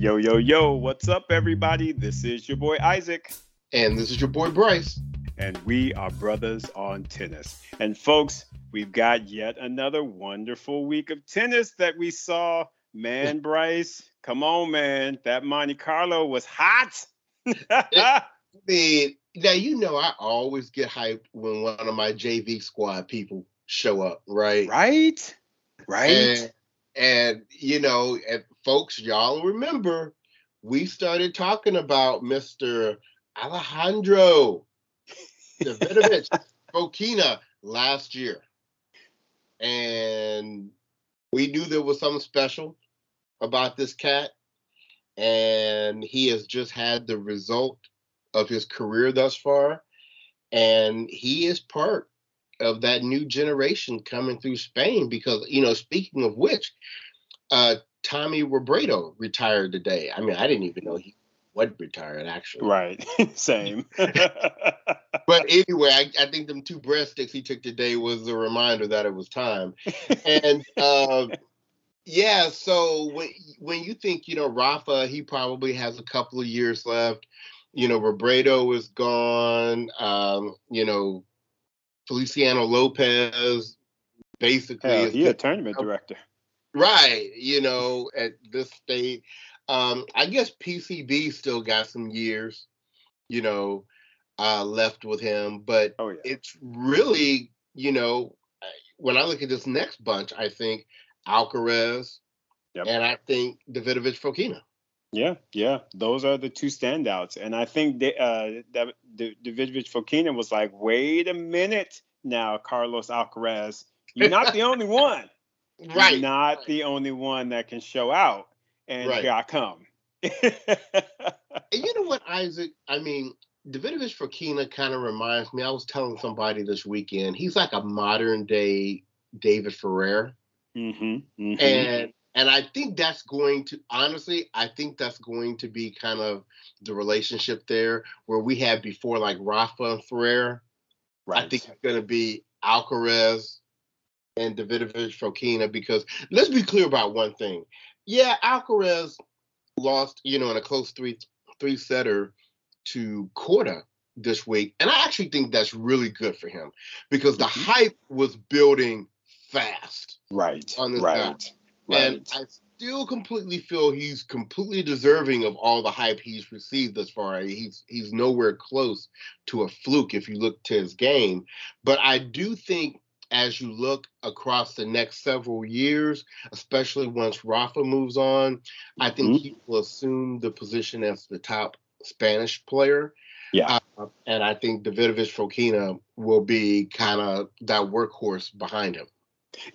Yo, yo, yo, what's up, everybody? This is your boy Isaac. And this is your boy Bryce. And we are brothers on tennis. And folks, we've got yet another wonderful week of tennis that we saw. Man, Bryce, come on, man. That Monte Carlo was hot. I mean, now you know I always get hyped when one of my JV squad people show up, right? Right? Right. And, and you know, and folks, y'all remember we started talking about Mr. Alejandro Davidovich Fokina last year. And we knew there was something special about this cat. And he has just had the result of his career thus far. And he is part of that new generation coming through Spain because, you know, speaking of which, uh, Tommy Robredo retired today. I mean, I didn't even know he was retired actually. Right. Same. but anyway, I, I, think them two breadsticks he took today was a reminder that it was time. And uh, yeah, so when when you think, you know, Rafa, he probably has a couple of years left. You know, Robredo is gone. Um, you know, Feliciano Lopez basically Hell, he a tournament director. Right, you know, at this state, um, I guess PCB still got some years, you know, uh, left with him, but oh, yeah. it's really, you know, when I look at this next bunch, I think Alcaraz, yep. and I think Davidovich Fokina. Yeah, yeah, those are the two standouts, and I think they, uh, that the Davidovich Fokina was like, wait a minute now, Carlos Alcaraz, you're not the only one right. You're not right. the only one that can show out. And right. here I come. and you know what, Isaac? I mean, Davidovich Fokina kind of reminds me. I was telling somebody this weekend, he's like a modern day David Ferrer. Mm-hmm, mm-hmm. And and I think that's going to honestly, I think that's going to be kind of the relationship there where we had before like Rafa and Ferrer. Right. I think it's going to be Alcaraz and Davidovich Fokina because let's be clear about one thing. Yeah, Alcaraz lost, you know, in a close three three setter to Korda this week, and I actually think that's really good for him because the mm-hmm. hype was building fast. Right. On this right. guy. Right. And I still completely feel he's completely deserving of all the hype he's received thus far. He's he's nowhere close to a fluke if you look to his game, but I do think as you look across the next several years, especially once Rafa moves on, I think mm-hmm. he will assume the position as the top Spanish player. Yeah. Uh, and I think Davidovich Fokina will be kind of that workhorse behind him.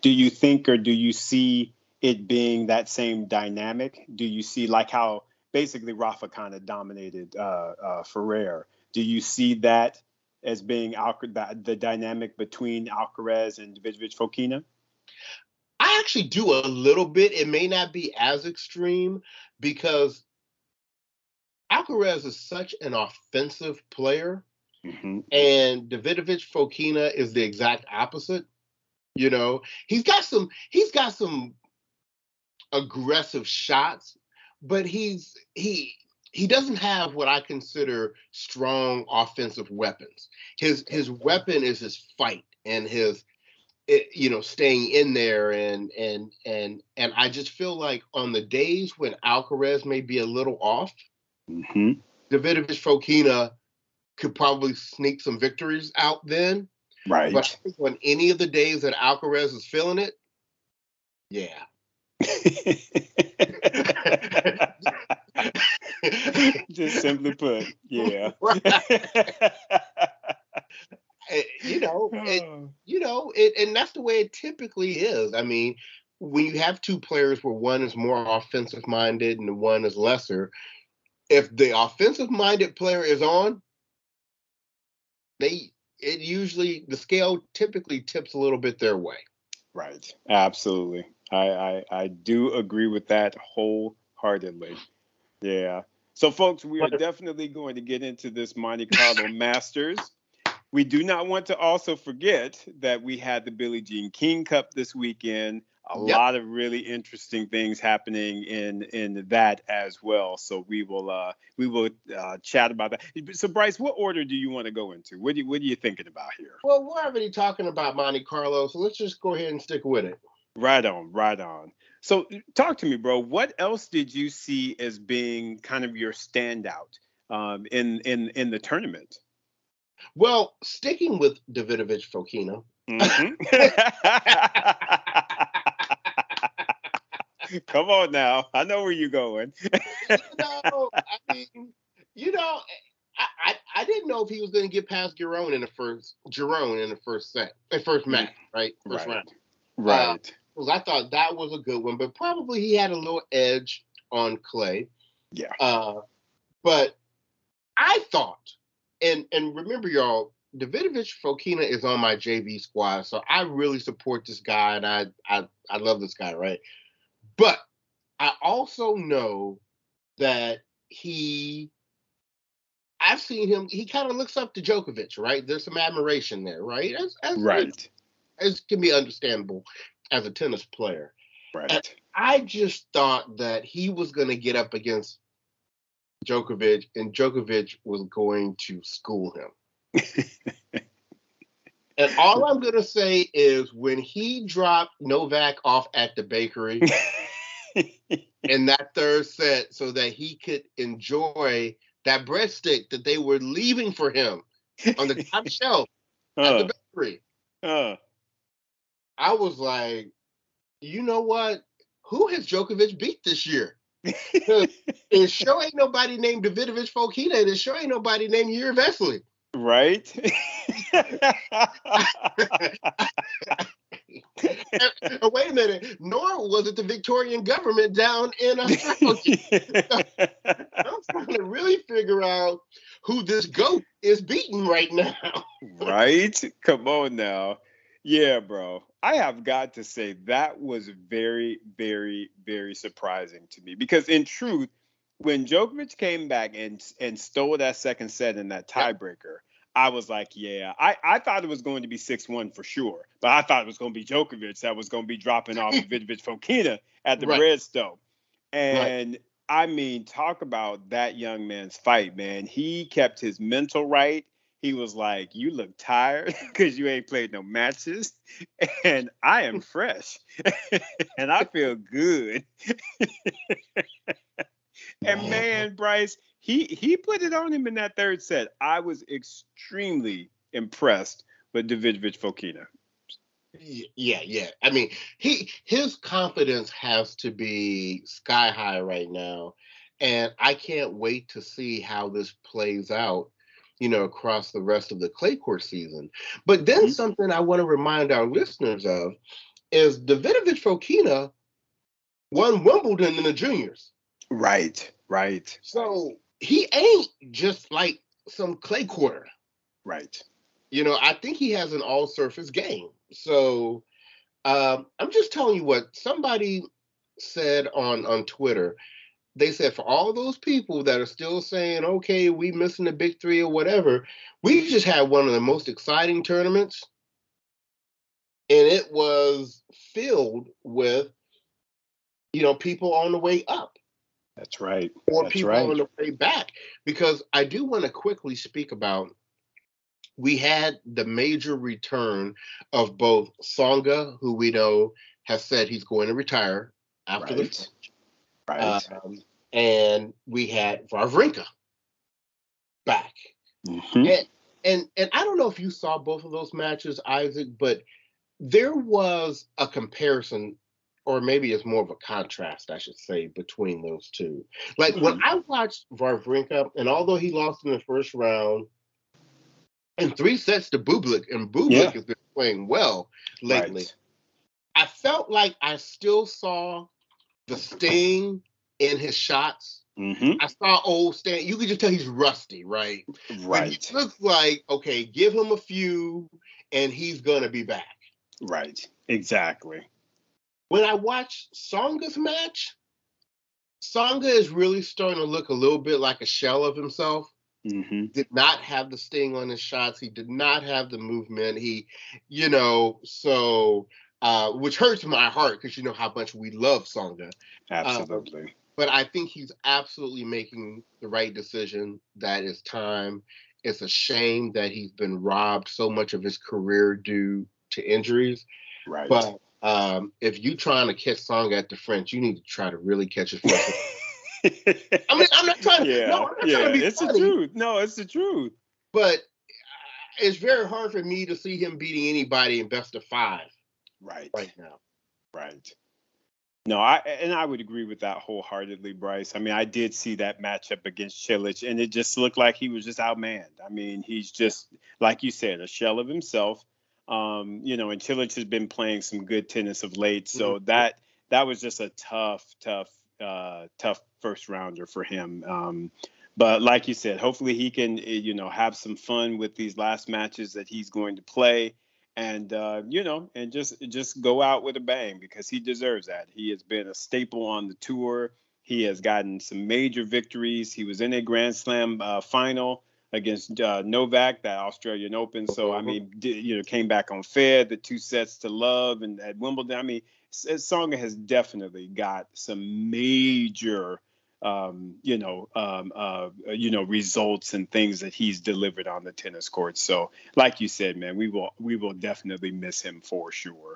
Do you think or do you see it being that same dynamic? Do you see like how basically Rafa kind of dominated uh, uh, Ferrer? Do you see that as being the, the dynamic between Alcaraz and Davidovich Fokina? I actually do a little bit. It may not be as extreme because Alcaraz is such an offensive player, mm-hmm. and Davidovich Fokina is the exact opposite. You know, he's got some he's got some aggressive shots, but he's he he doesn't have what I consider strong offensive weapons. His his weapon is his fight and his it, you know staying in there and and and and I just feel like on the days when Alcaraz may be a little off, mm-hmm. Davidovich Fokina could probably sneak some victories out then. Right. But on any of the days that Alcaraz is feeling it, yeah. Just simply put, yeah. Eh, you know, it, you know, it, and that's the way it typically is. I mean, when you have two players where one is more offensive minded and the one is lesser, if the offensive minded player is on, they it usually the scale typically tips a little bit their way. Right. Absolutely. I I, I do agree with that wholeheartedly. Yeah. So folks, we are definitely going to get into this Monte Carlo Masters. We do not want to also forget that we had the Billie Jean King Cup this weekend. A yep. lot of really interesting things happening in in that as well. So we will uh, we will uh, chat about that. So Bryce, what order do you want to go into? What do you, what are you thinking about here? Well, we're already talking about Monte Carlo, so let's just go ahead and stick with it. Right on, right on. So talk to me, bro. What else did you see as being kind of your standout um, in in in the tournament? Well, sticking with Davidovich Fokina. Mm-hmm. Come on now. I know where you're going. you know, I mean, you know, I, I, I didn't know if he was going to get past Giron in the first Giron in the first set, the first match, right? First right. round. Right. Uh, because I thought that was a good one, but probably he had a little edge on Clay. Yeah. Uh, but I thought and and remember, y'all, Davidovich Fokina is on my JV squad, so I really support this guy, and I I I love this guy, right? But I also know that he I've seen him. He kind of looks up to Djokovic, right? There's some admiration there, right? As, as right. As can be understandable as a tennis player. Right. And I just thought that he was going to get up against Djokovic, and Djokovic was going to school him. and all I'm gonna say is when he dropped Novak off at the bakery in that third set, so that he could enjoy that breadstick that they were leaving for him on the top shelf uh, at the bakery. Uh. I was like, you know what? Who has Djokovic beat this year? it sure ain't nobody named Davidovich Fokina, and it sure ain't nobody named Yuri Vesely. Right? wait a minute. Nor was it the Victorian government down in Australia. I'm trying to really figure out who this goat is beating right now. right? Come on now. Yeah, bro. I have got to say that was very, very, very surprising to me because in truth, when Djokovic came back and and stole that second set in that tiebreaker, I was like, yeah, I, I thought it was going to be 6-1 for sure, but I thought it was going to be Djokovic that was going to be dropping off Davidovich Fokina at the right. Redstone. And right. I mean, talk about that young man's fight, man. He kept his mental right he was like, "You look tired because you ain't played no matches, and I am fresh, and I feel good." and man, Bryce, he he put it on him in that third set. I was extremely impressed with Davidovich Fokina. Yeah, yeah. I mean, he his confidence has to be sky high right now, and I can't wait to see how this plays out you know, across the rest of the clay court season. But then mm-hmm. something I want to remind our listeners of is Davidovich Fokina won Wimbledon in the juniors. Right, right. So he ain't just like some clay quarter. Right. You know, I think he has an all surface game. So um, I'm just telling you what somebody said on on Twitter they said for all those people that are still saying, okay, we missing the big three or whatever, we just had one of the most exciting tournaments. And it was filled with, you know, people on the way up. That's right. Or That's people right. on the way back. Because I do want to quickly speak about we had the major return of both Tsonga, who we know has said he's going to retire after right. the Right. Um, and we had Wawrinka back. Mm-hmm. And, and and I don't know if you saw both of those matches, Isaac, but there was a comparison, or maybe it's more of a contrast, I should say, between those two. Like mm-hmm. when I watched Wawrinka, and although he lost in the first round, and three sets to Bublik, and Bublik yeah. has been playing well lately. Right. I felt like I still saw the sting in his shots. Mm-hmm. I saw old Stan. You could just tell he's rusty, right? Right. But he looks like okay, give him a few, and he's gonna be back. Right. Exactly. When I watch Tsonga's match, Tsonga is really starting to look a little bit like a shell of himself. Mm-hmm. Did not have the sting on his shots. He did not have the movement. He, you know, so uh, which hurts my heart because you know how much we love Tsonga. Absolutely. Uh, but I think he's absolutely making the right decision. That is time. It's a shame that he's been robbed so much of his career due to injuries. Right. But um, if you're trying to catch Song at the French, you need to try to really catch his French. I mean, I'm not trying to. Yeah, no, yeah, it's funny, the truth. No, it's the truth. But it's very hard for me to see him beating anybody in best of five. Right. Right now. Right. No, I and I would agree with that wholeheartedly, Bryce. I mean, I did see that matchup against Cilic, and it just looked like he was just outmanned. I mean, he's just like you said, a shell of himself. Um, you know, and Cilic has been playing some good tennis of late, so mm-hmm. that that was just a tough, tough, uh, tough first rounder for him. Um, but like you said, hopefully he can, eh, you know, have some fun with these last matches that he's going to play, and uh, you know, and just just go out with a bang because he deserves that. He has been a staple on the tour. He has gotten some major victories. He was in a Grand Slam uh, final against uh, Novak, that Australian Open. So I mm-hmm. mean, did, you know, came back on Federer two sets to love, and at Wimbledon. I mean, Tsonga has definitely got some major, um, you know, um, uh, you know, results and things that he's delivered on the tennis court. So, like you said, man, we will we will definitely miss him for sure.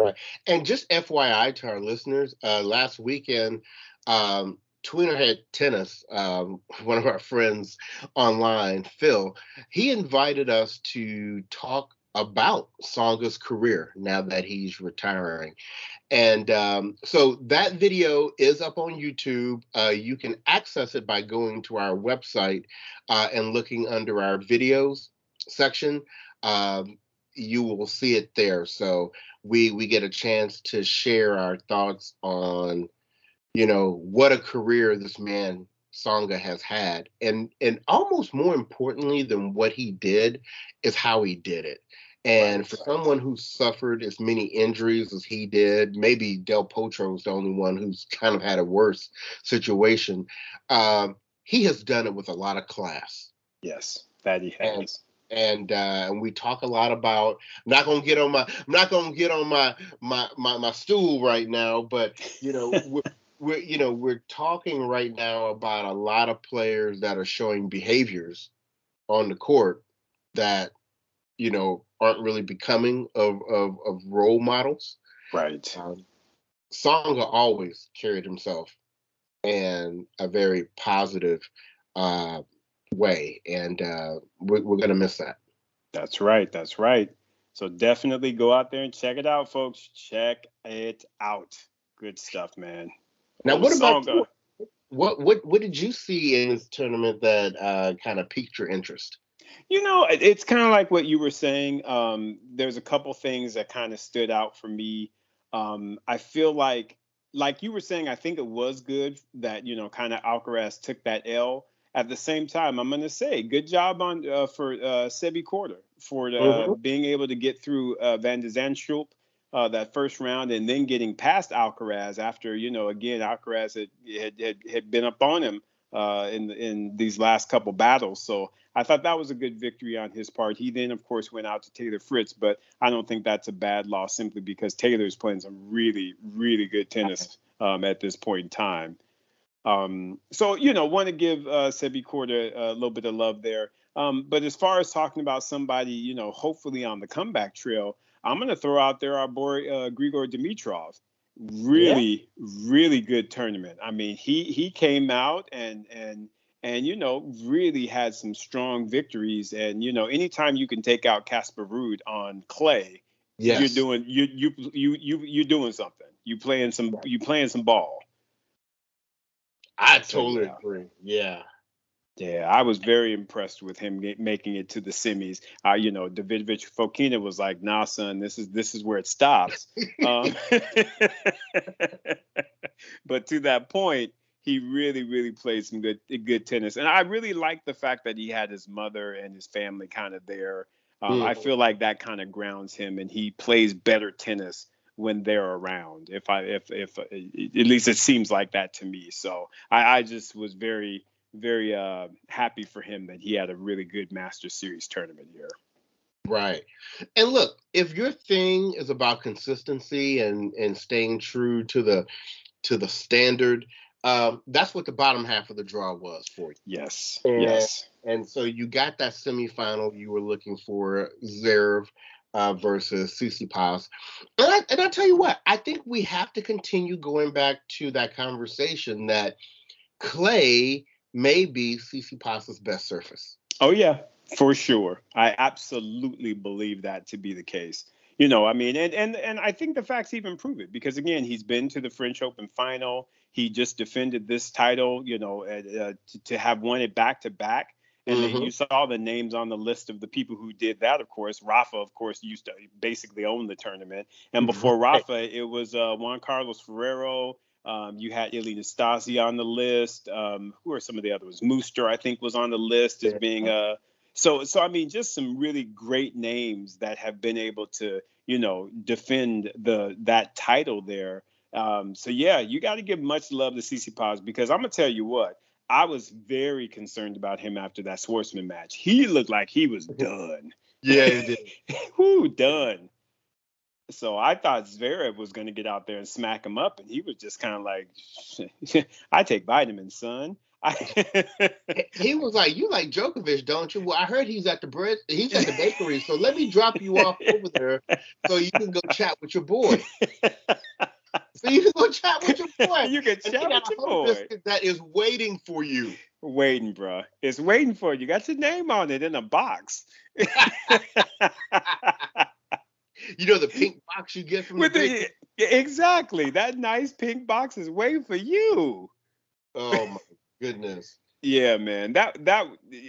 Right, and just FYI to our listeners, uh, last weekend. Um, Tweener Head Tennis, um, one of our friends online, Phil, he invited us to talk about Tsonga's career now that he's retiring. And um, so that video is up on YouTube. Uh, you can access it by going to our website uh, and looking under our videos section. Um, you will see it there. So we we get a chance to share our thoughts on you know what a career this man Tsonga has had, and and almost more importantly than what he did is how he did it. And for someone who suffered as many injuries as he did, maybe Del Potro was the only one who's kind of had a worse situation. Um, he has done it with a lot of class. Yes, that he has. And, and uh, and we talk a lot about. I'm not gonna get on my. I'm not gonna get on my my my, my stool right now, but you know. we're you know we're talking right now about a lot of players that are showing behaviors on the court that you know aren't really becoming of of, of role models. Right. Um, Tsonga always carried himself in a very positive uh, way, and uh, we're, we're gonna miss that. That's right. That's right. So definitely go out there and check it out, folks. Check it out. Good stuff, man. Now, what about you? what what what did you see in this tournament that uh, kind of piqued your interest? You know, it's kind of like what you were saying. Um, there's a couple things that kind of stood out for me. Um, I feel like, like you were saying, I think it was good that you know, kind of Alcaraz took that L. At the same time, I'm going to say, good job on uh, for uh, Sebi Korda for uh, mm-hmm. being able to get through uh, Van de Zandschulp uh, that first round and then getting past Alcaraz after, you know, again, Alcaraz had, had, had, had been up on him uh, in, in these last couple battles. So I thought that was a good victory on his part. He then, of course, went out to Taylor Fritz, but I don't think that's a bad loss simply because Taylor's playing some really, really good tennis um, at this point in time. Um, so, you know, want to give uh, Sebi Korda a little bit of love there. Um, but as far as talking about somebody, you know, hopefully on the comeback trail, I'm going to throw out there our boy uh, Grigor Dimitrov. Really, yeah. really good tournament. I mean, he he came out and and and you know really had some strong victories. And you know, anytime you can take out Casper Ruud on clay, yes. you're doing you you you you you're doing something. You playing some you playing some ball. I totally agree. Yeah. Yeah, I was very impressed with him get, making it to the semis. Uh, you know, Davidovich Fokina was like, "Nah, son, this is this is where it stops." um, but to that point, he really, really played some good good tennis, and I really like the fact that he had his mother and his family kind of there. Um, I feel like that kind of grounds him, and he plays better tennis when they're around. If I, if, if, at least it seems like that to me. So I, I just was very very uh, happy for him that he had a really good Master Series tournament here. Right. And look, if your thing is about consistency and and staying true to the to the standard, um, that's what the bottom half of the draw was for you. Yes. And, yes. And so you got that semifinal you were looking for, Zverev uh, versus Tsitsipas. And I, and I tell you what, I think we have to continue going back to that conversation that clay may be CC Tsitsipas's best surface. Oh yeah, for sure. I absolutely believe that to be the case. You know, I mean, and and and I think the facts even prove it because again, he's been to the French Open final. He just defended this title. You know, uh, to, to, have won it back to back. And mm-hmm. you saw the names on the list of the people who did that. Of course, Rafa, of course, used to basically own the tournament. And mm-hmm. before Rafa, it was uh, Juan Carlos Ferrero, um, you had Ilie Nastase on the list. Um, who are some of the others? Muster, I think, was on the list as being a. Uh, so, so I mean, just some really great names that have been able to, you know, defend the that title there. Um, so yeah, you got to give much love to Tsitsipas because I'm gonna tell you what, I was very concerned about him after that Schwartzman match. He looked like he was done. yeah, he did. Who done? So I thought Zverev was going to get out there and smack him up, and he was just kind of like, "I take vitamins, son." he was like, "You like Djokovic, don't you?" Well, I heard he's at the bread, he's at the bakery, so let me drop you off over there so you can go chat with your boy. So you can go chat with your boy. You can chat with your boy. That is waiting for you. Waiting, bro. It's waiting for you. Got your name on it in a box you know the pink box you get from With the, the exactly that nice pink box is waiting for you. Oh my goodness. Yeah, man. That that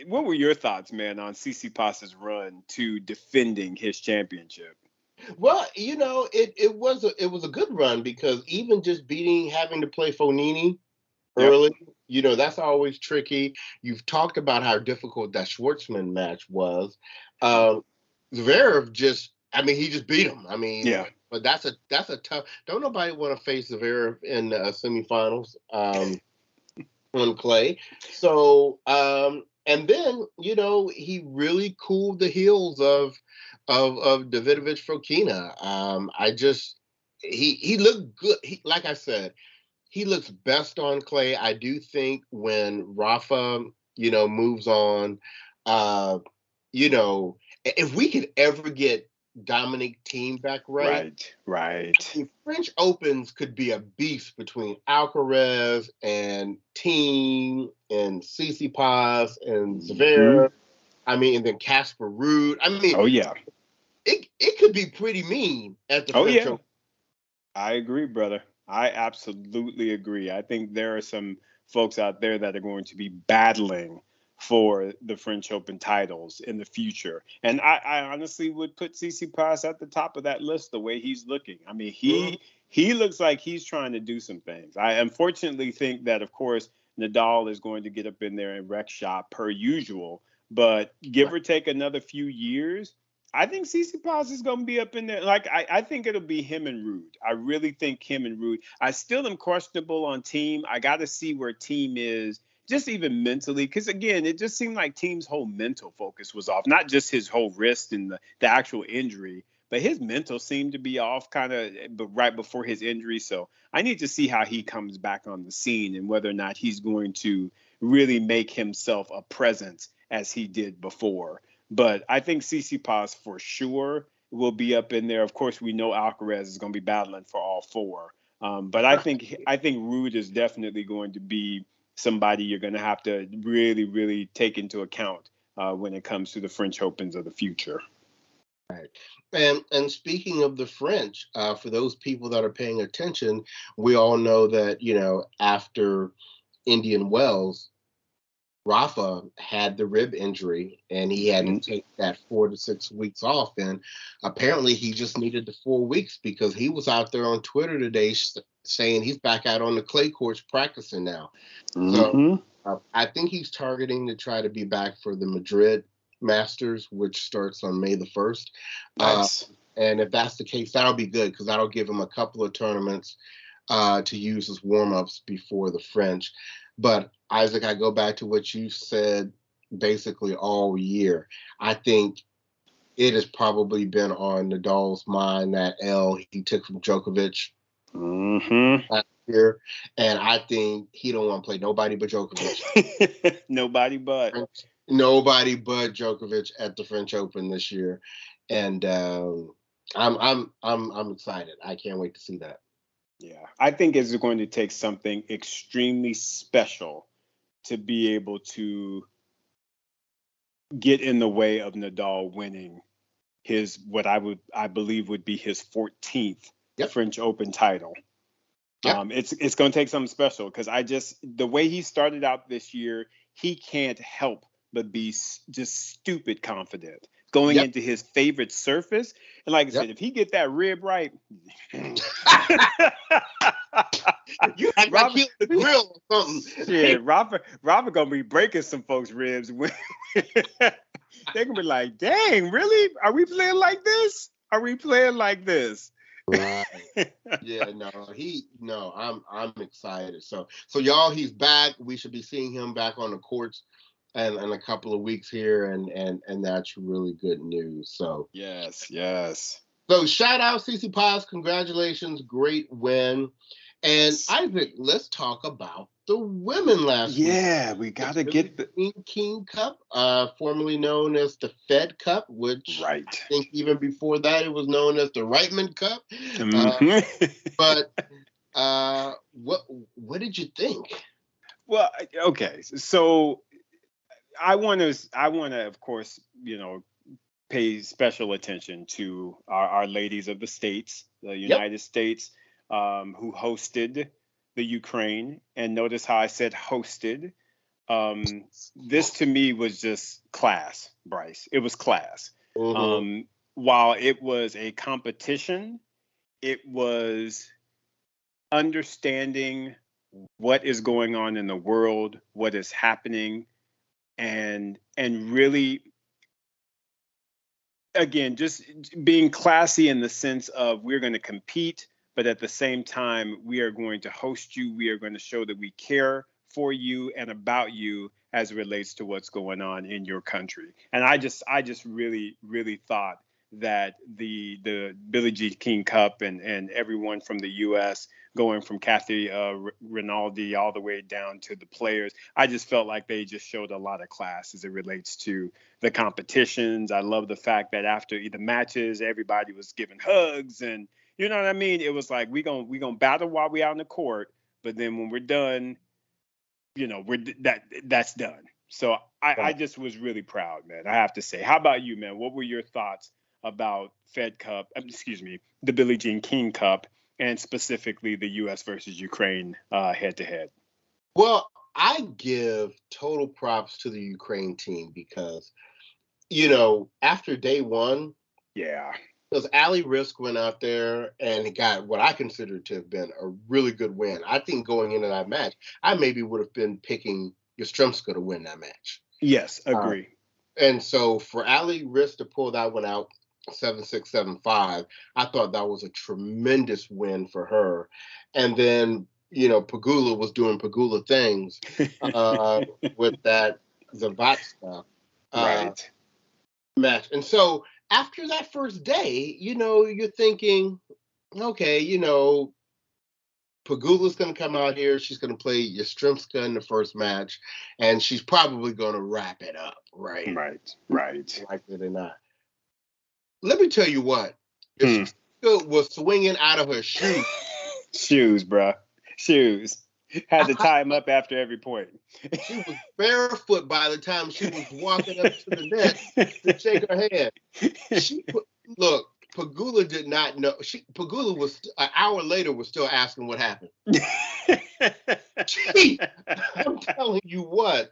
what were your thoughts, man, on Tsitsipas' run to defending his championship? Well, you know, it it was a it was a good run because even just beating having to play Fognini early, yep. you know, that's always tricky. You've talked about how difficult that Schwartzman match was. Um, Zverev just I mean, he just beat him. I mean, yeah. But that's a that's a tough. Don't nobody want to face Zverev in the uh, semifinals um, on clay. So um, and then you know he really cooled the heels of of of Davidovich Fokina. Um, I just he he looked good. He, like I said, he looks best on clay. I do think when Rafa, you know, moves on, uh, you know, if we could ever get Dominic Thiem back right. Right, right. French Opens could be a beast between Alcaraz and Thiem and Tsitsipas and mm-hmm. Zverev. Mm-hmm. I mean, and then Casper Ruud. I mean, oh yeah, it it could be pretty mean at the oh, French yeah. Open. I agree, brother. I absolutely agree. I think there are some folks out there that are going to be battling for the French Open titles in the future. And I, I honestly would put Tsitsipas at the top of that list the way he's looking. I mean, he mm-hmm. he looks like he's trying to do some things. I unfortunately think that of course Nadal is going to get up in there and wreck shop per usual, but give or take another few years, I think Tsitsipas is going to be up in there. Like I, I think it'll be him and Ruud. I really think him and Ruud. I still am questionable on Thiem. I got to see where Thiem is just even mentally, because again, it just seemed like Thiem's whole mental focus was off, not just his whole wrist and the, the actual injury, but his mental seemed to be off kind of right before his injury. So I need to see how he comes back on the scene and whether or not he's going to really make himself a presence as he did before. But I think Tsitsipas for sure will be up in there. Of course, we know Alcaraz is going to be battling for all four. Um, but I think I think Ruud is definitely going to be somebody you're going to have to really, really take into account uh, when it comes to the French Opens of the future. Right. And and speaking of the French, uh, for those people that are paying attention, we all know that you know after Indian Wells, Rafa had the rib injury and he had to take that four to six weeks off. And apparently he just needed the four weeks because he was out there on Twitter today saying he's back out on the clay courts practicing now. Mm-hmm. So uh, I think he's targeting to try to be back for the Madrid Masters, which starts on May the 1st. Uh, nice. Uh, and if that's the case, that'll be good because that'll give him a couple of tournaments uh, to use as warm ups before the French. But Isaac, I go back to what you said basically all year. I think it has probably been on Nadal's mind that L he took from Djokovic mm-hmm. year, and I think he don't want to play nobody but Djokovic. nobody but nobody but Djokovic at the French Open this year, and um, I'm I'm I'm I'm excited. I can't wait to see that. Yeah, I think it's going to take something extremely special to be able to get in the way of Nadal winning his what I would I believe would be his 14th yep. French Open title. Yep. Um, it's it's going to take something special because I just the way he started out this year, he can't help but be just stupid confident going yep. into his favorite surface. And like I said, if he get that rib right, you act Robert, the grill or something. Yeah, Robert, Robert gonna be breaking some folks' ribs. They're gonna be like, "Dang, really? Are we playing like this? Are we playing like this?" Right. yeah, no, he no, I'm I'm excited. So so y'all, he's back. We should be seeing him back on the courts and, in a couple of weeks here, and and and that's really good news. So yes, yes. So shout out Tsitsipas, congratulations, great win. And Isaac, let's talk about the women last yeah, week. Yeah, we got to get the King, King Cup, uh, formerly known as the Fed Cup, which right. I think even before that it was known as the Wightman Cup. Mm-hmm. Uh, but uh, what what did you think? Well, okay, so I want to, I want to, of course, you know, pay special attention to our, our ladies of the states, the United yep. States, um, who hosted the Ukraine. And notice how I said hosted. Um, this to me was just class, Bryce. It was class. Mm-hmm. Um, while it was a competition, it was understanding what is going on in the world, what is happening, and and really again just being classy in the sense of we're going to compete but at the same time we are going to host you we are going to show that we care for you and about you as it relates to what's going on in your country and i just i just really really thought that the the billie jean king cup and and everyone from the us going from Kathy uh, Rinaldi all the way down to the players. I just felt like they just showed a lot of class as it relates to the competitions. I love the fact that after the matches, everybody was giving hugs and you know what I mean. It was like we gonna we gonna battle while we out in the court, but then when we're done, you know, we're that that's done. So I, I just was really proud, man. I have to say. How about you, man? What were your thoughts about Fed Cup? Um, excuse me, the Billie Jean King Cup and specifically the U.S. versus Ukraine head to head? Well, I give total props to the Ukraine team because, you know, after day one, yeah, because Ali Riske went out there and got what I consider to have been a really good win. I think going into that match, I maybe would have been picking Yastremska to win that match. Yes, agree. Uh, and so for Ali Riske to pull that one out 7675. I thought that was a tremendous win for her. And then, you know, Pegula was doing Pegula things uh, with that Zavatska uh, right. match. And so after that first day, you know, you're thinking, okay, you know, Pegula's going to come out here. She's going to play Yastremska in the first match, and she's probably going to wrap it up, right? Right, right. Like it or not let me tell you what. Hmm. was swinging out of her shoes. shoes, bro. Shoes. Had to tie him up after every point. she was barefoot by the time she was walking up to the net to shake her hand. She look. Pegula did not know. She Pegula was an hour later was still asking what happened. she, I'm telling you what,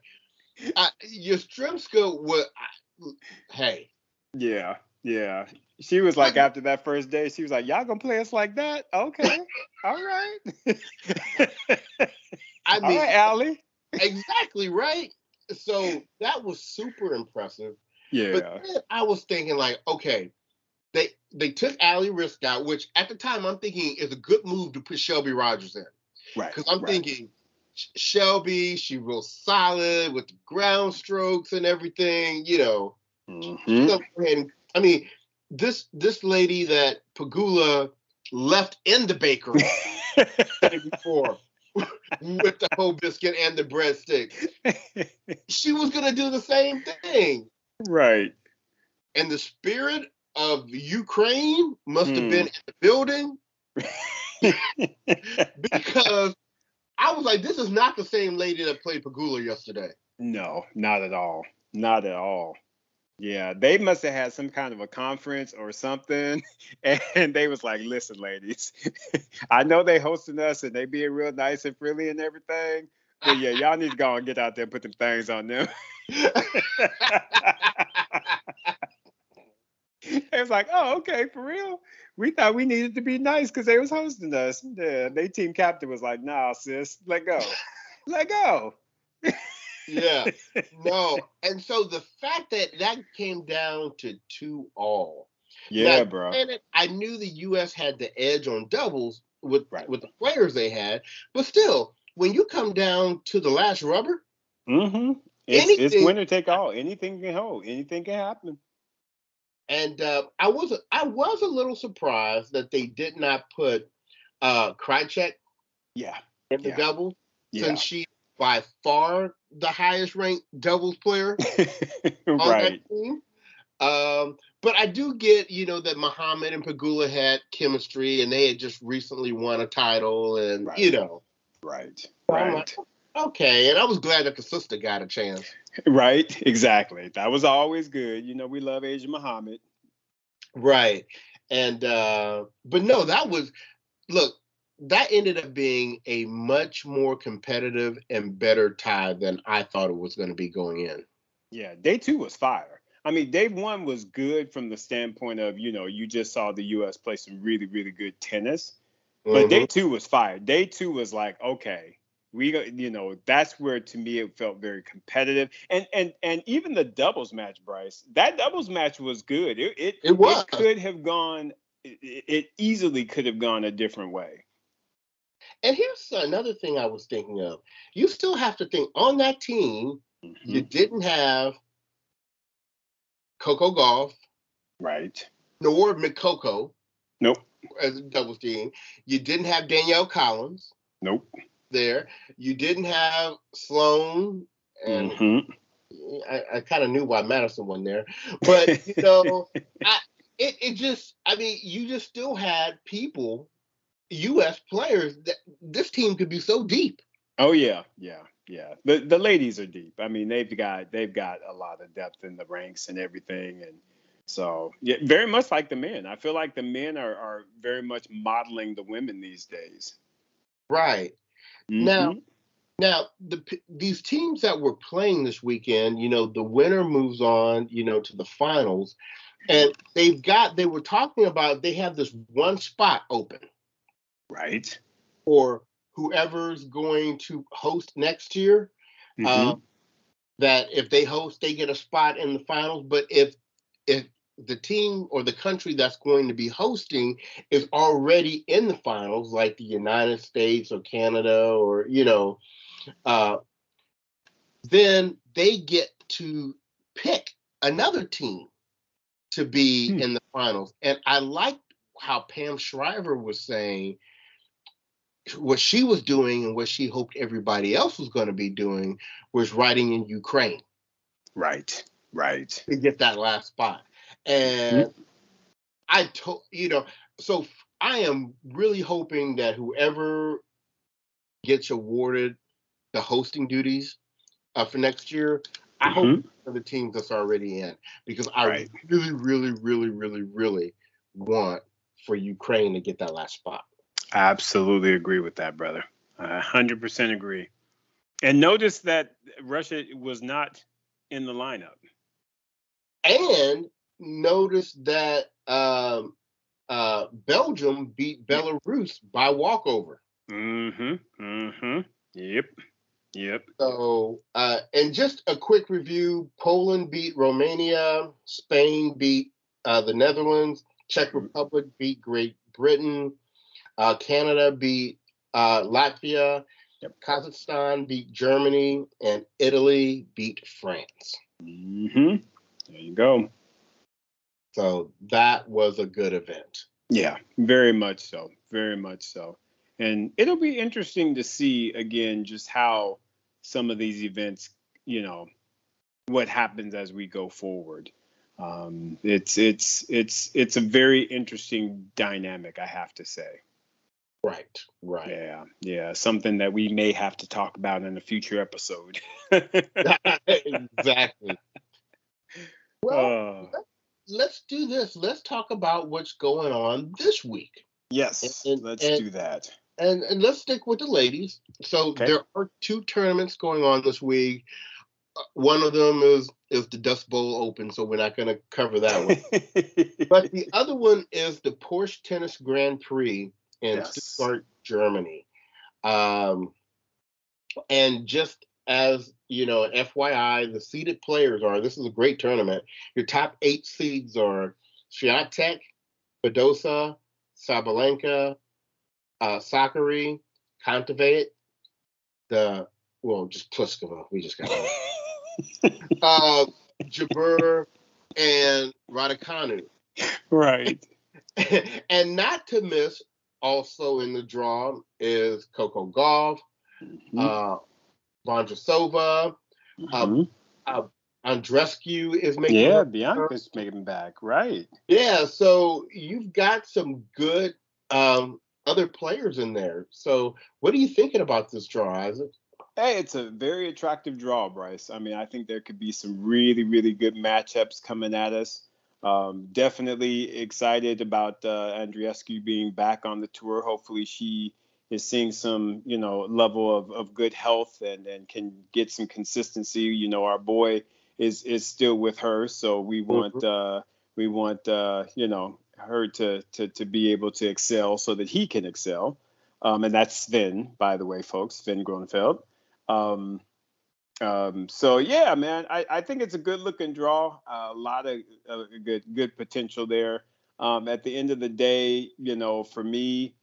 I, Yastremska was. I, hey. Yeah, yeah. She was like after that first day, she was like, "Y'all gonna play us like that? Okay, all right." I mean, all right, Allie. exactly right. So that was super impressive. Yeah. But then I was thinking like, okay, they they took Allie Riske out, which at the time I'm thinking is a good move to put Shelby Rogers in. Right. Because I'm right. thinking Shelby, she real solid with the ground strokes and everything, you know. Mhm. And I mean, this this lady that Pegula left in the bakery before with the whole biscuit and the breadstick, she was gonna do the same thing. right. And the spirit of Ukraine must have Hmm. been in the building because I was like, this is not the same lady that played Pegula yesterday. no, not at all. Not at all. Yeah, they must have had some kind of a conference or something, and they was like, "Listen, ladies, I know they hosting us and they being real nice and friendly and everything, but yeah, y'all need to go and get out there and put them things on them." it was like, "Oh, okay, for real." We thought we needed to be nice because they was hosting us. Yeah, they team captain was like, "Nah, sis, let go, let go." Yeah, no. And so the fact that that came down to two all. Yeah, Now, bro. granted, I knew the U.S. had the edge on doubles with Right. with the players they had, but still, when you come down to the last rubber, Mm-hmm. It's, it's winner take all. Anything can hold. Anything can happen. and uh, I was I was a little surprised that they did not put uh Krawczyk Yeah. in the Yeah. doubles Yeah. since she by far the highest ranked doubles player on right. that team. Um, but I do get, you know, that Muhammad and Pegula had chemistry and they had just recently won a title and Right. you know. Right. Right. like, okay, and I was glad that the sister got a chance. Right. Exactly. That was always good. You know, we love Asia Muhammad. Right. And uh but no, that was look, that ended up being a much more competitive and better tie than I thought it was going to be going in. Yeah. Day two was fire. I mean, day one was good from the standpoint of, you know, you just saw the U.S. play some really, really good tennis. But Mhm. day two was fire. Day two was like, okay, we you know, that's where to me it felt very competitive. And and and even the doubles match, Bryce, that doubles match was good. It it, It was. could have gone. It, it easily could have gone a different way. And here's another thing I was thinking of. You still have to think on that team, you Mhm. didn't have Coco Gauff Right. nor McCoco Nope. as a doubles team. You didn't have Danielle Collins Nope. there. You didn't have Sloane and Mhm. I, I kind of knew why Madison won there, but you know, I, it it just I mean, you just still had people, U.S. players that this team could be so deep. Oh yeah, yeah, yeah. The the ladies are deep. I mean, they've got they've got a lot of depth in the ranks and everything, and so yeah, very much like the men. I feel like the men are are very much modeling the women these days. Right Now- Mhm. now, the these teams that were playing this weekend, you know, the winner moves on, you know, to the finals, and they've got they were talking about they have this one spot open right. Or whoever's going to host next year. Mhm. um, that if they host, they get a spot in the finals. But if if the team or the country that's going to be hosting is already in the finals, like the United States or Canada or you know, uh, then they get to pick another team to be Hmm. in the finals. And I liked how Pam Shriver was saying what she was doing and what she hoped everybody else was going to be doing was writing in Ukraine right. Right. to get that last spot. And I told you know, so I am really hoping that whoever gets awarded the hosting duties uh, for next year, I hope Mhm. for the teams that's already in because I Right. really, really, really, really, really want for Ukraine to get that last spot. Absolutely agree with that, brother. I 100% agree. And notice that Russia was not in the lineup. And notice that um, uh, Belgium beat Belarus by walkover. Mm-hmm. Mm-hmm. Yep. Yep. So, uh, and just a quick review: Poland beat Romania, Spain beat uh, the Netherlands, Czech mm-hmm. Republic beat Great Britain, uh, Canada beat uh, Latvia, yep. Kazakhstan beat Germany, and Italy beat France. Mm-hmm. There you go. So that was a good event. Yeah, very much so. Very much so. And it'll be interesting to see again just how some of these events, you know, what happens as we go forward. Um, it's it's it's it's a very interesting dynamic, I have to say. Right, right. Yeah, yeah. Something that we may have to talk about in a future episode. exactly. Well, uh, let's do this. Let's talk about what's going on this week. Yes, and, let's and, do that. And, and let's stick with the ladies. So okay. there are two tournaments going on this week. Uh, one of them is is the Dust Bowl Open, so we're not going to cover that one. but the other one is the Porsche Tennis Grand Prix in yes. Stuttgart, Germany. Um, and just as you know, FYI, the seeded players are this is a great tournament. Your top eight seeds are Swiatek, Badosa, Sabalenka, uh, Sakkari, Kontaveit, the well, just Pliskova. We just got uh, Jabeur and Raducanu. Right. and not to miss, also in the draw is Coco Gauff, mm-hmm. uh, Vondrousova, uh, mm-hmm. uh, Andreescu is making. Yeah, Bianca's making back, right? Yeah, so you've got some good um, other players in there. So, what are you thinking about this draw, Isaac? Hey, it's a very attractive draw, Bryce. I mean, I think there could be some really, really good matchups coming at us. Um, definitely excited about uh, Andreescu being back on the tour. Hopefully, she is seeing some, you know, level of, of good health and, and can get some consistency. You know, our boy is is still with her, so we want mm-hmm. uh, we want uh, you know her to, to to be able to excel so that he can excel. Um, and that's Sven, by the way, folks, Sven Groeneveld. Um, um, so yeah, man, I, I think it's a good looking draw. Uh, a lot of uh, good good potential there. Um, at the end of the day, you know, for me,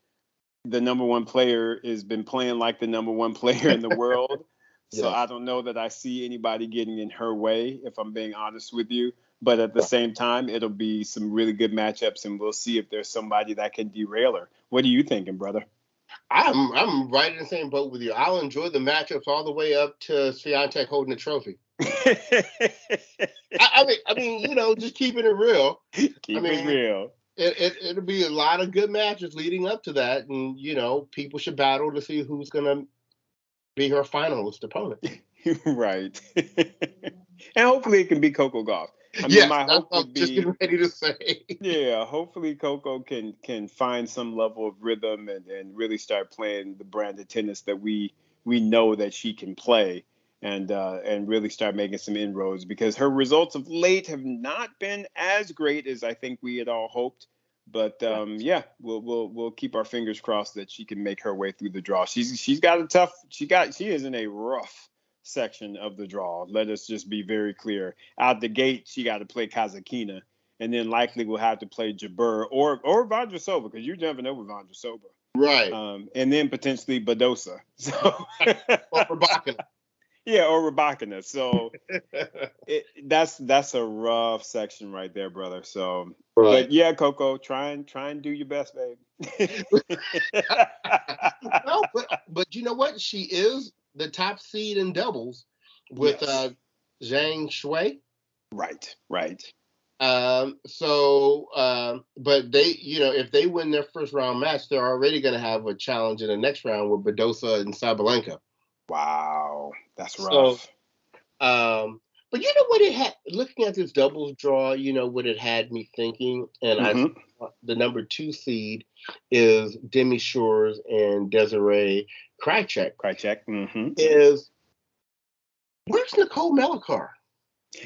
the number one player has been playing like the number one player in the world. So I don't know that I see anybody getting in her way, if I'm being honest with you. But at the same time, it'll be some really good matchups, and we'll see if there's somebody that can derail her. What are you thinking, brother? I'm I'm right in the same boat with you. I'll enjoy the matchups all the way up to Swiatek holding the trophy. I, I, mean, I mean, you know, just keeping it real. Keep I mean, it real it, it it'll be a lot of good matches leading up to that, and you know people should battle to see who's gonna be her finalist opponent. right, and hopefully it can be Coco Gauff. I mean, yes, my hope I'm just getting ready to say. yeah, hopefully Coco can can find some level of rhythm and, and really start playing the brand of tennis that we we know that she can play and uh, and really start making some inroads because her results of late have not been as great as I think we had all hoped. But um, yeah, we'll we'll we'll keep our fingers crossed that she can make her way through the draw. She's she's got a tough. She got she is in a rough section of the draw. Let us just be very clear. Out the gate, she got to play Kasatkina, and then likely we'll have to play Jabeur or or Vondrousova because you never know with Vondrousova. Right. Um, and then potentially Badosa. So. or Rybakina. Yeah, or Rybakina. So it, that's that's a rough section right there, brother. So, right. but yeah, Coco, try and try and do your best, babe. no, but but you know what? She is the top seed in doubles with yes. uh Zhang Shuai. Right, right. Um, so, um, but they, you know, if they win their first round match, they're already going to have a challenge in the next round with Badosa and Sabalenka. Wow, that's rough. So, um, but you know what it had looking at this doubles draw, you know what it had me thinking, and mm-hmm. I the number two seed is Demi Schuurs and Desiree Krajicek. Krajicek mm-hmm. is Where's Nicole Melichar?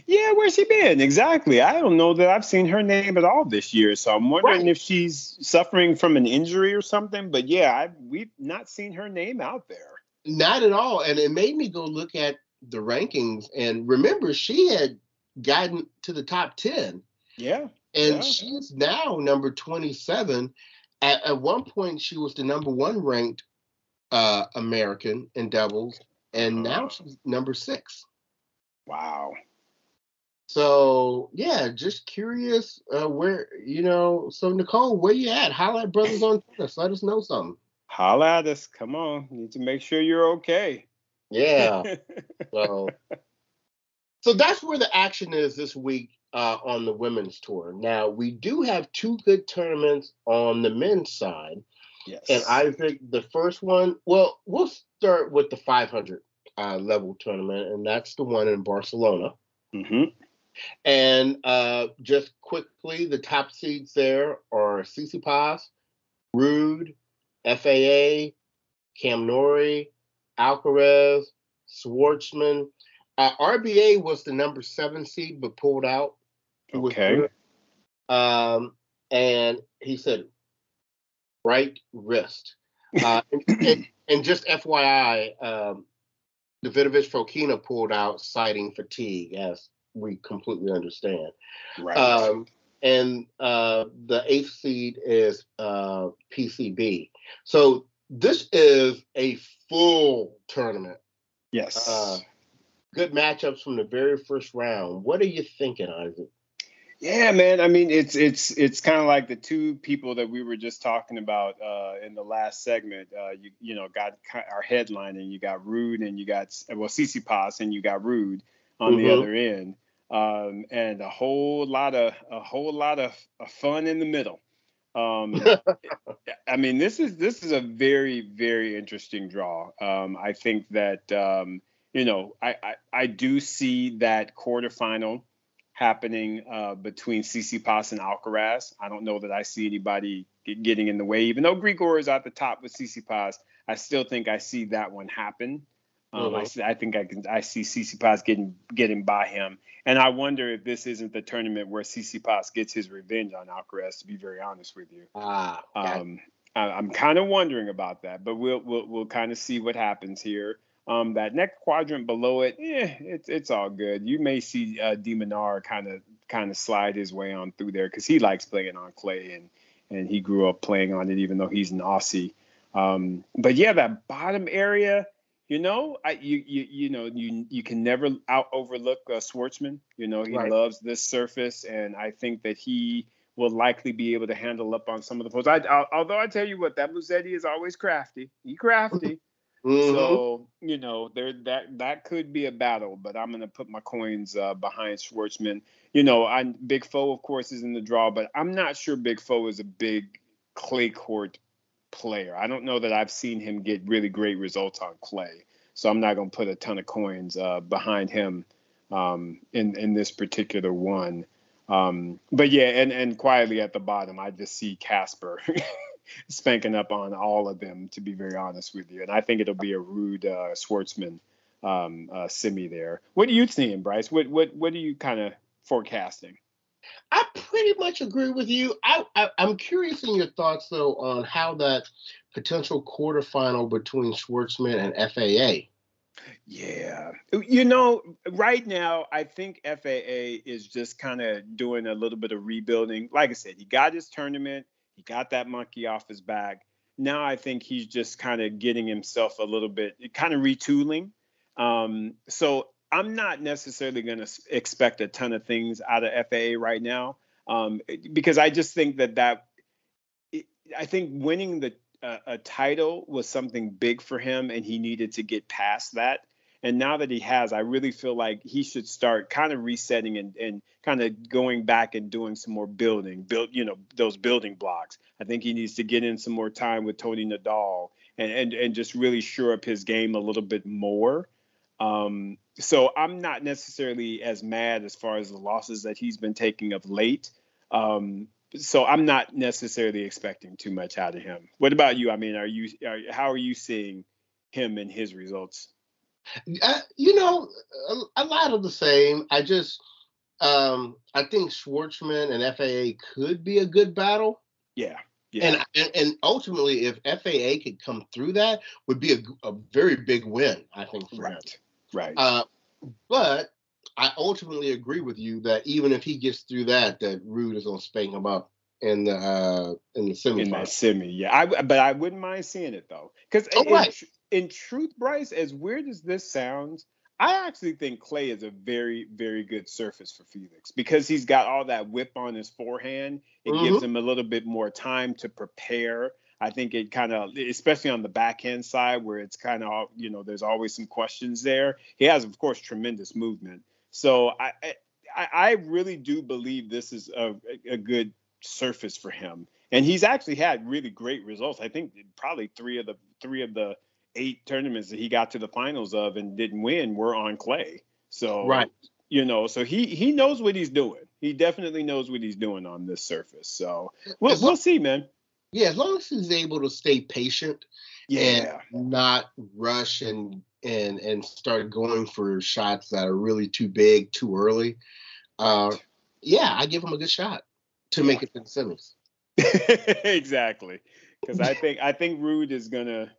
Yeah, where's she been? Exactly. I don't know that I've seen her name at all this year. So I'm wondering right. if she's suffering from an injury or something. But yeah, I, we've not seen her name out there. Not at all. And it made me go look at the rankings. And remember, she had gotten to the top 10. Yeah. And yeah. she's now number 27. At, at one point, she was the number one ranked uh, American in doubles. And now uh-huh. she's number six. Wow. So yeah, just curious uh, where you know. So Nicole, where you at? Holla at Brothers on Twitter. Let us know something. Holla at us. Come on, need to make sure you're okay. Yeah. so, so that's where the action is this week uh, on the women's tour. Now we do have two good tournaments on the men's side. Yes. And I think the first one. Well, we'll start with the 500 uh, level tournament, and that's the one in Barcelona. Mm-hmm. And uh, just quickly, the top seeds there are Tsitsipas, Ruud, FAA, Cam Norrie, Alcaraz, Schwartzman. Uh, RBA was the number seven seed, but pulled out. Okay. Um, and he said, right wrist. Uh, and, and, just FYI, um, Davidovich Fokina pulled out, citing fatigue, as we completely understand. Right. Um, and uh, the eighth seed is uh, PCB. So this is a full tournament. Yes. Uh, good matchups from the very first round. What are you thinking, Isaac? Yeah, man. I mean, it's it's it's kind of like the two people that we were just talking about uh, in the last segment. Uh, you you know got our headline, and you got Ruud, and you got well Tsitsipas, and you got Ruud on mm-hmm. the other end um, and a whole lot of a whole lot of, of fun in the middle. Um, I mean, this is this is a very very interesting draw. Um, I think that um, you know I, I, I do see that quarterfinal happening uh, between Tsitsipas and Alcaraz. I don't know that I see anybody getting in the way, even though Grigor is at the top with Tsitsipas. I still think I see that one happen. Um, mm-hmm. I, I, think I can I see Tsitsipas getting getting by him, and I wonder if this isn't the tournament where Tsitsipas gets his revenge on Alcaraz. To be very honest with you, ah, um, I, am kind of wondering about that, but we'll we'll, we'll kind of see what happens here. Um, that next quadrant below it, eh, it's it's all good. You may see uh, de Minaur kind of kind of slide his way on through there because he likes playing on clay and and he grew up playing on it, even though he's an Aussie. Um, but yeah, that bottom area you know, I you you you know you you can never out overlook uh, Schwartzman. You know, he right. loves this surface, and I think that he will likely be able to handle up on some of the posts. I, I, although I tell you what, that Musetti is always crafty. He crafty. Mm-hmm. So you know, there that that could be a battle, but I'm gonna put my coins uh, behind Schwartzman. You know, I Big Foe, of course, is in the draw, but I'm not sure Big Foe is a big clay court player. I don't know that I've seen him get really great results on clay. So I'm not to put a ton of coins uh, behind him um, in in this particular one. Um, but yeah, and and quietly at the bottom, I just see Casper spanking up on all of them. To be very honest with you, and I think it'll be a Ruud uh, Schwartzman um, uh, semi there. What are you seeing, Bryce? What what what are you kind of forecasting? I pretty much agree with you. I, I am curious in your thoughts though on how that potential quarterfinal between Schwartzman and FAA. Yeah. You know, right now, I think FAA is just kind of doing a little bit of rebuilding. Like I said, he got his tournament, he got that monkey off his back. Now I think he's just kind of getting himself a little bit, kind of retooling. Um, so I'm not necessarily going to expect a ton of things out of FAA right now um, because I just think that that I think winning the uh, a title was something big for him, and he needed to get past that. And now that he has, I really feel like he should start kind of resetting and, and kind of going back and doing some more building, build you know those building blocks. I think he needs to get in some more time with Toni Nadal and and and just really shore up his game a little bit more. Um, so I'm not necessarily as mad as far as the losses that he's been taking of late. Um, so I'm not necessarily expecting too much out of him. What about you? I mean, are you are, how are you seeing him and his results? Uh, you know, a, a, lot of the same. I just, um, I think Schwartzman and FAA could be a good battle. Yeah. Yeah. And, and ultimately, if FAA could come through that, would be a, a very big win, I think, for right. him. Right. Uh, but I ultimately agree with you that even if he gets through that, that Ruud is going to spank him up in the uh in the semi. In that semi, yeah. I but I wouldn't mind seeing it though, because oh, right. In truth, Bryce, as weird as this sounds, I actually think clay is a very, very good surface for Felix because he's got all that whip on his forehand. It mm-hmm. gives him a little bit more time to prepare. I think it kind of, especially on the backhand side where it's kind of, you know, there's always some questions there. He has, of course, tremendous movement. So I, I, I really do believe this is a, a good surface for him, and he's actually had really great results. I think probably three of the three of the eight tournaments that he got to the finals of and didn't win were on clay. So right, you know, so he he knows what he's doing. He definitely knows what he's doing on this surface. So we'll, we'll see, man. Yeah, as long as he's able to stay patient yeah. and not rush and and and start going for shots that are really too big too early. Uh, yeah, I give him a good shot to make it to the semis. exactly, because I think I think Ruud is gonna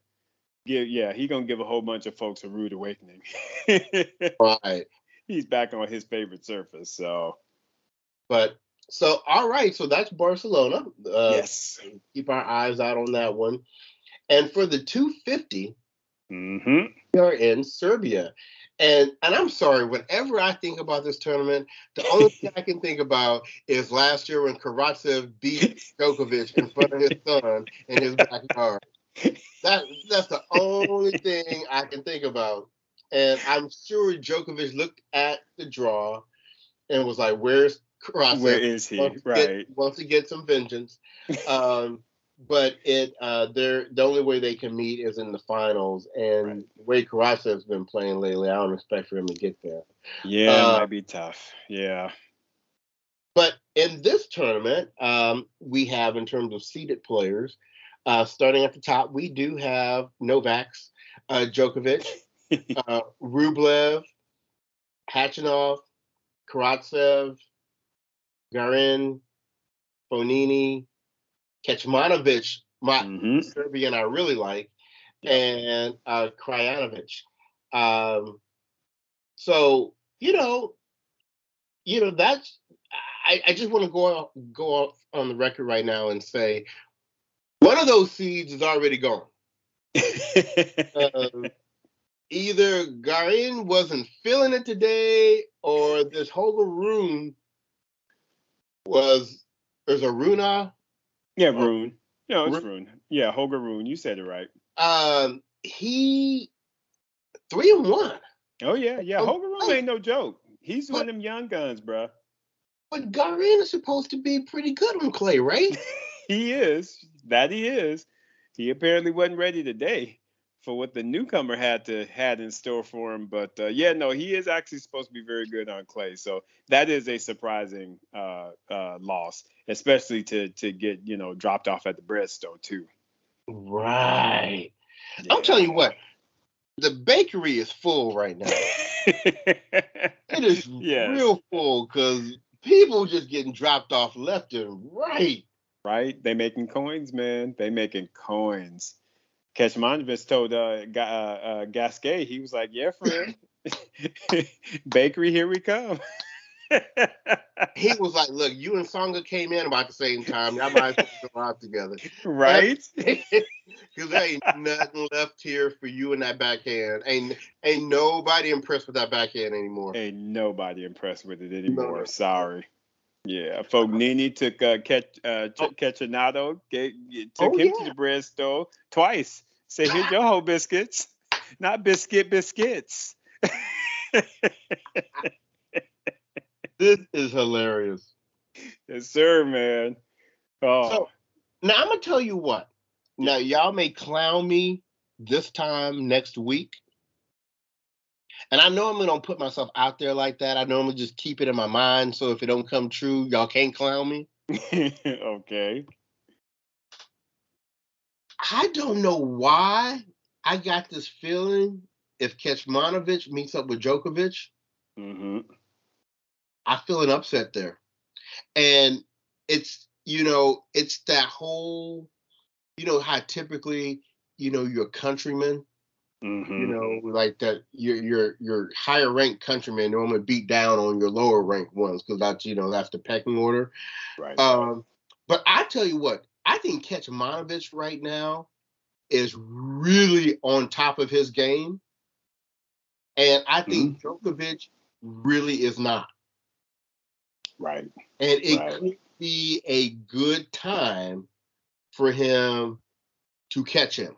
give. Yeah, he's gonna give a whole bunch of folks a rude awakening. right. He's back on his favorite surface. So, but so all right, so that's Barcelona. Uh, yes. Keep our eyes out on that one. And for the 250, mm-hmm. we are in Serbia. And and I'm sorry, whenever I think about this tournament, the only thing I can think about is last year when Karatsev beat Djokovic in front of his son in his backyard. That that's the only thing I can think about. And I'm sure Djokovic looked at the draw and was like, "Where's Karatsev? Where is he? Wants right. Get, wants to get some vengeance." Um, but it uh, they're the only way they can meet is in the finals, and right. the way Karatsev's been playing lately, I don't expect for him to get there. Yeah, uh, it might be tough. Yeah. But in this tournament, um, we have in terms of seeded players, uh, starting at the top, we do have Novak's, uh, Djokovic, uh, Rublev, Khachanov, Karatsev, Garin, Fognini, Kecmanovic, my mm-hmm. Serbian I really like, and uh, Krajinovic. Um, so you know, you know that's. I, I just want to go go off on the record right now and say one of those seeds is already gone. um, either Garin wasn't feeling it today, or this whole Rune was there's a Runa yeah, oh, Rune. Yeah, it's Rune. Yeah, Holger Rune. You said it right. Um, he three and one. Oh yeah, yeah. Oh, Holger Rune ain't no joke. He's but, one of them young guns, bro. But Garin is supposed to be pretty good on clay, right? he is. That he is. He apparently wasn't ready today for what the newcomer had to had in store for him. But uh, yeah, no, he is actually supposed to be very good on clay. So that is a surprising uh, uh, loss, especially to to get you know dropped off at the Bridgestone too. Right. Yeah. I'm telling you what, the bakery is full right now. it is yes. real full because people just getting dropped off left and right. Right? They making coins, man. They making coins. Kecmanovic told uh, uh, uh, Gasquet, he was like, "Yeah, friend, bakery, here we come." he was like, "Look, you and Tsonga came in about the same time. Y'all might as well go out together, right?" Because ain't nothing left here for you in that backhand. Ain't ain't nobody impressed with that backhand anymore. Ain't nobody impressed with it anymore. No. Sorry. Yeah, Fognini took uh, Ketch, uh, oh. Cecchinato, took oh, him yeah. to the Bridgestone twice. Say, here's your whole biscuits, not biscuit biscuits. this is hilarious. Yes, sir, man. Oh. So now I'm gonna tell you what. Now y'all may clown me this time next week. And I normally don't put myself out there like that. I normally just keep it in my mind. So if it don't come true, y'all can't clown me. okay. I don't know why I got this feeling if Kecmanovic meets up with Djokovic, Mm-hmm. I feel an upset there. And it's, you know, it's that whole, you know, how typically, you know, your countrymen, Mm-hmm. you know, like that your your your higher ranked countrymen normally beat down on your lower ranked ones because that's you know that's the pecking order. right. Um, but I tell you what, I think Kecmanovic right now is really on top of his game, and I think Djokovic really is not. right. And it Right. could be a good time for him to catch him.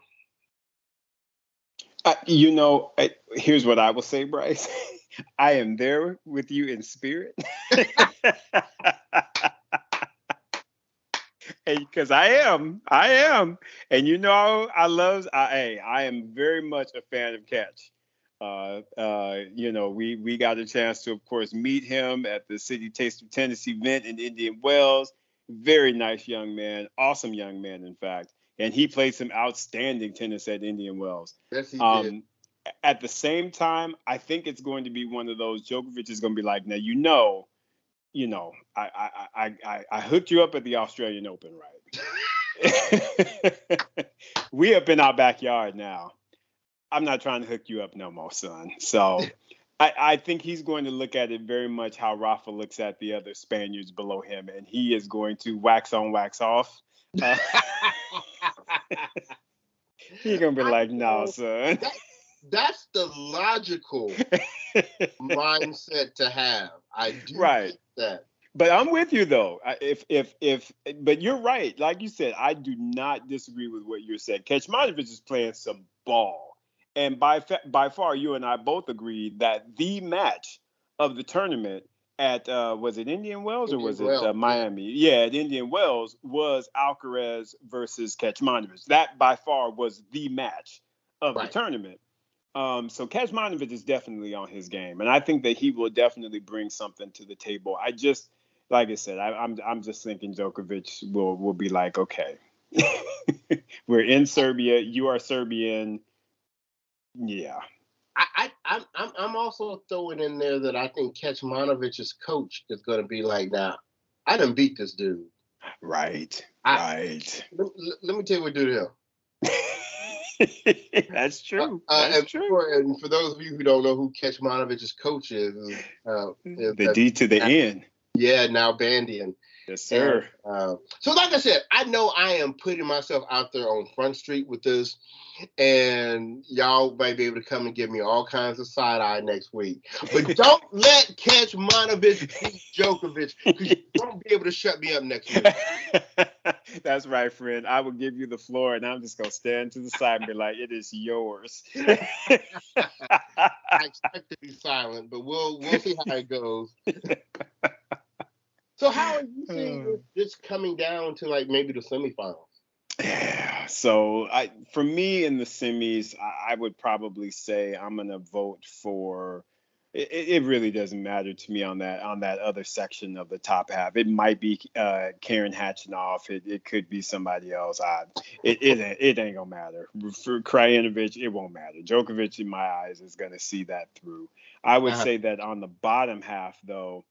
You know, I, here's what I will say, Bryce. I am there with you in spirit. because I am, I am, and you know, I love. I, I am very much a fan of Catch. Uh, uh, you know, we we got a chance to, of course, meet him at the City Taste of Tennessee event in Indian Wells. Very nice young man, awesome young man, in fact, and he played some outstanding tennis at Indian Wells. Yes, he did. Um, at the same time, I think it's going to be one of those. Djokovic is going to be like, now you know, you know, I I I I, I hooked you up at the Australian Open, right? we up in our backyard now. I'm not trying to hook you up no more, son. So. I, I think he's going to look at it very much how Rafa looks at the other Spaniards below him, and he is going to wax on, wax off. Uh, he's gonna be I like. "No, son." That's the logical mindset to have. I do Right. that. But I'm with you though. If if if but you're right. Like you said, I do not disagree with what you're saying. Kecmanovic is playing some ball, and by fa- by far, you and I both agreed that the match of the tournament at uh, was it Indian Wells or Indian was it uh. Miami? Yeah, at Indian Wells was Alcaraz versus Kecmanovic. That by far was the match of Right. the tournament. Um, so Kecmanovic is definitely on his game, and I think that he will definitely bring something to the table. I just, like I said, I, I'm I'm just thinking Djokovic will will be like, okay, we're in Serbia, you are Serbian, yeah, I, I, I'm, I'm, I'm also throwing in there that I think Kecmanovic's coach is going to be like, now, I didn't beat this dude. right, I- right. Let, let- me tell you what dude him. That's true. Uh, That's and, true. For, and for those of you who don't know who Kecmanovic's coach is, uh, is The D to the N. yeah, Nalbandian. Yes, sir. Uh, so, like I said, I know I am putting myself out there on Front Street with this, and y'all might be able to come and give me all kinds of side eye next week. But don't let Kecmanovic beat Djokovic because you won't be able to shut me up next week. That's right, friend. I will give you the floor, and I'm just gonna stand to the side and be like, "It is yours." I expect to be silent, but we'll we'll see how it goes. So, how are you seeing this, this coming down to like maybe the semifinals? Yeah. So, I for me in the semis, I, I would probably say I'm gonna vote for. It, it really doesn't matter to me on that on that other section of the top half. It might be uh, Karen Khachanov. It, it could be somebody else. I, it, it ain't- it ain't gonna matter for Krajinovic. It won't matter. Djokovic, in my eyes, is gonna see that through. I would Uh-huh. say that on the bottom half, though,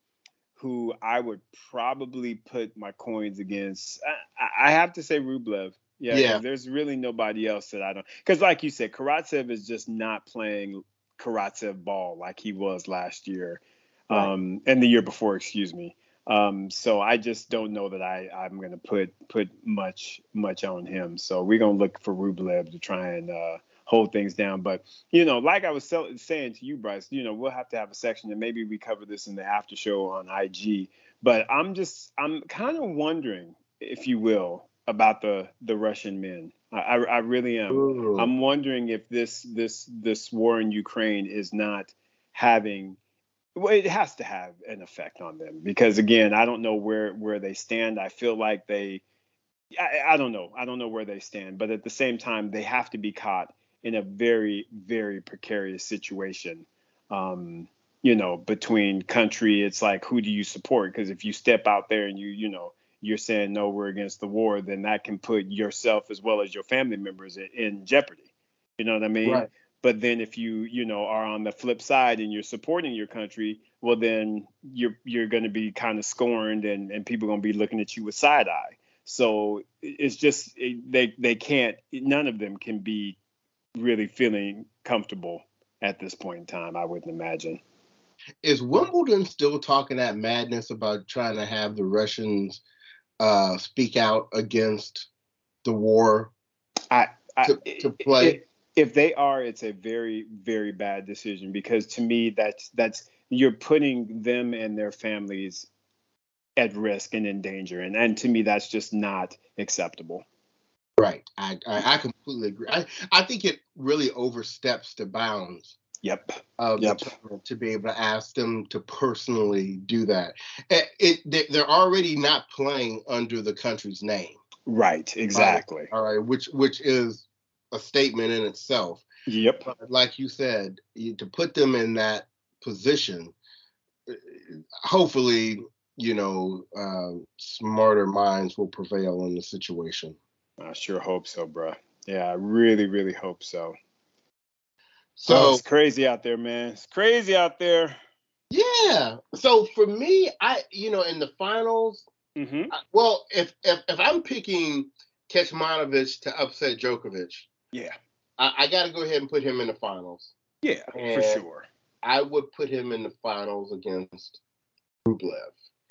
who I would probably put my coins against, I, I have to say Rublev. Yeah, Yeah. there's really nobody else that I don't. Because, like you said, Karatsev is just not playing Karatsev ball like he was last year, Right. um, and the year before, excuse me. Um, so I just don't know that I I'm gonna put put much much on him. So we're gonna look for Rublev to try and uh, hold things down. But you know, like I was saying to you, Bryce, you know, we'll have to have a section and maybe we cover this in the after show on IG. But I'm just I'm kind of wondering, if you will, about the the Russian men. I I, I really am. Ooh. I'm wondering if this this this war in Ukraine is not having well, it has to have an effect on them because again, I don't know where where they stand. I feel like they I, I don't know. I don't know where they stand, but at the same time, they have to be caught in a very, very precarious situation. Um, you know, between country, it's like who do you support? Because if you step out there and you, you know, you're saying no, we're against the war, then that can put yourself as well as your family members in, in jeopardy. You know what I mean? Right. but then if you you know are on the flip side and you're supporting your country well then you're you're going to be kind of scorned and and people are going to be looking at you with side eye so it's just they they can't none of them can be really feeling comfortable at this point in time i wouldn't imagine. Is wimbledon still talking that madness about trying to have the russians uh, speak out against the war? I, I to, to play? it, if they are, it's a very, very bad decision because to me, that's that's you're putting them and their families at risk and in danger, and and to me, that's just not acceptable. Right, I I, I completely agree. I I think it really oversteps the bounds. Yep. Of yep. to be able to ask them to personally do that. It, it they're already not playing under the country's name. Right. Exactly. All right. Which which is a statement in itself. Yep. But like you said, you, to put them in that position, uh, hopefully, you know, uh, smarter minds will prevail in the situation. I sure hope so, bro. Yeah, I really, really hope so. So oh, it's crazy out there, man. It's crazy out there. Yeah. So for me, I, you know, in the finals, mm-hmm. I, well, if, if if I'm picking Kecmanovic to upset Djokovic, yeah. I, I got to go ahead and put him in the finals. Yeah, and for sure. I would put him in the finals against Rublev.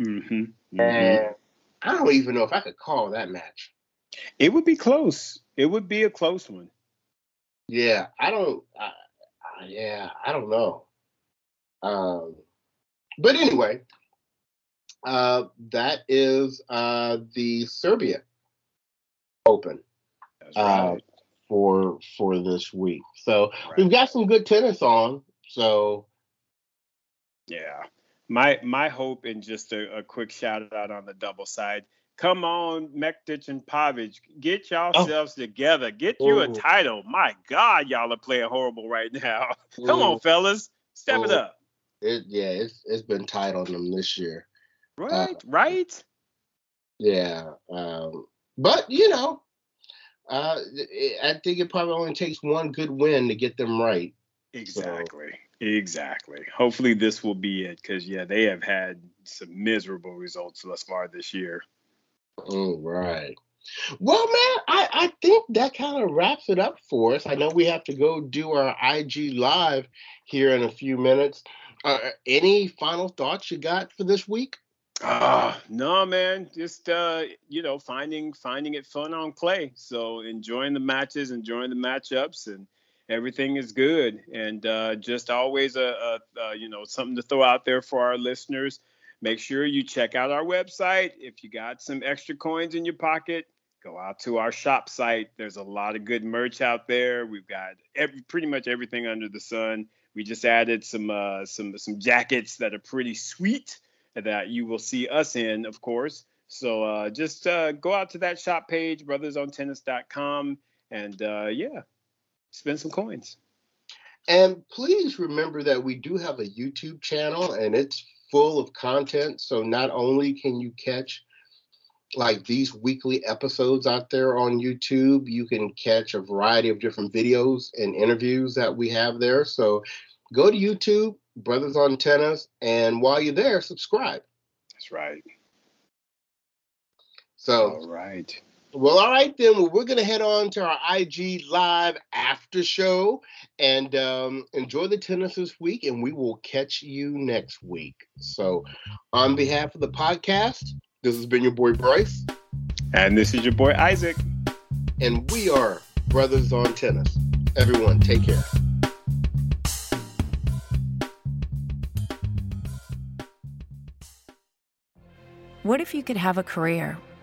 Mm-hmm. mm-hmm. And I don't even know if I could call that match. It would be close. It would be a close one. Yeah, I don't. I, I, yeah, I don't know. Um, but anyway, uh, that is uh, the Serbia Open. Right. Uh, for for this week. So right. we've got some good tennis on. So yeah, my my hope and just a, a, quick shout out on the double side. Come on, Mektic and Pavic, get yourselves oh. together. Get you a title. My God, y'all are playing horrible right now. Come on, fellas, step it up. It, yeah, it's it's been tight on them this year. Right, uh, right. Yeah, um, but you know, uh, I think it probably only takes one good win to get them right. Exactly. So. Exactly. Hopefully this will be it because yeah, they have had some miserable results thus far this year. All right. Well, man, I, I think that kind of wraps it up for us. I know we have to go do our IG live here in a few minutes. Uh, any final thoughts you got for this week? Uh, no, man. Just uh, you know, finding finding it fun on clay. So enjoying the matches, enjoying the matchups, and everything is good. And uh, just always a, a, a you know something to throw out there for our listeners. Make sure you check out our website. If you got some extra coins in your pocket, go out to our shop site. There's a lot of good merch out there. We've got every pretty much everything under the sun. We just added some uh, some some jackets that are pretty sweet that you will see us in, of course. So uh, just uh, go out to that shop page, brothersontennis.com, and uh, yeah, spend some coins. And please remember that we do have a YouTube channel and it's full of content. So not only can you catch like these weekly episodes out there on YouTube, you can catch a variety of different videos and interviews that we have there. So go to YouTube, Brothers on Tennis, and while you're there, subscribe. That's right. So, all right. Well, all right then. Well, we're gonna head on to our IG live after show and um, enjoy the tennis this week, and we will catch you next week. So, on behalf of the podcast, this has been your boy Bryce, and this is your boy Isaac, and we are Brothers on Tennis. Everyone, take care. What if you could have a career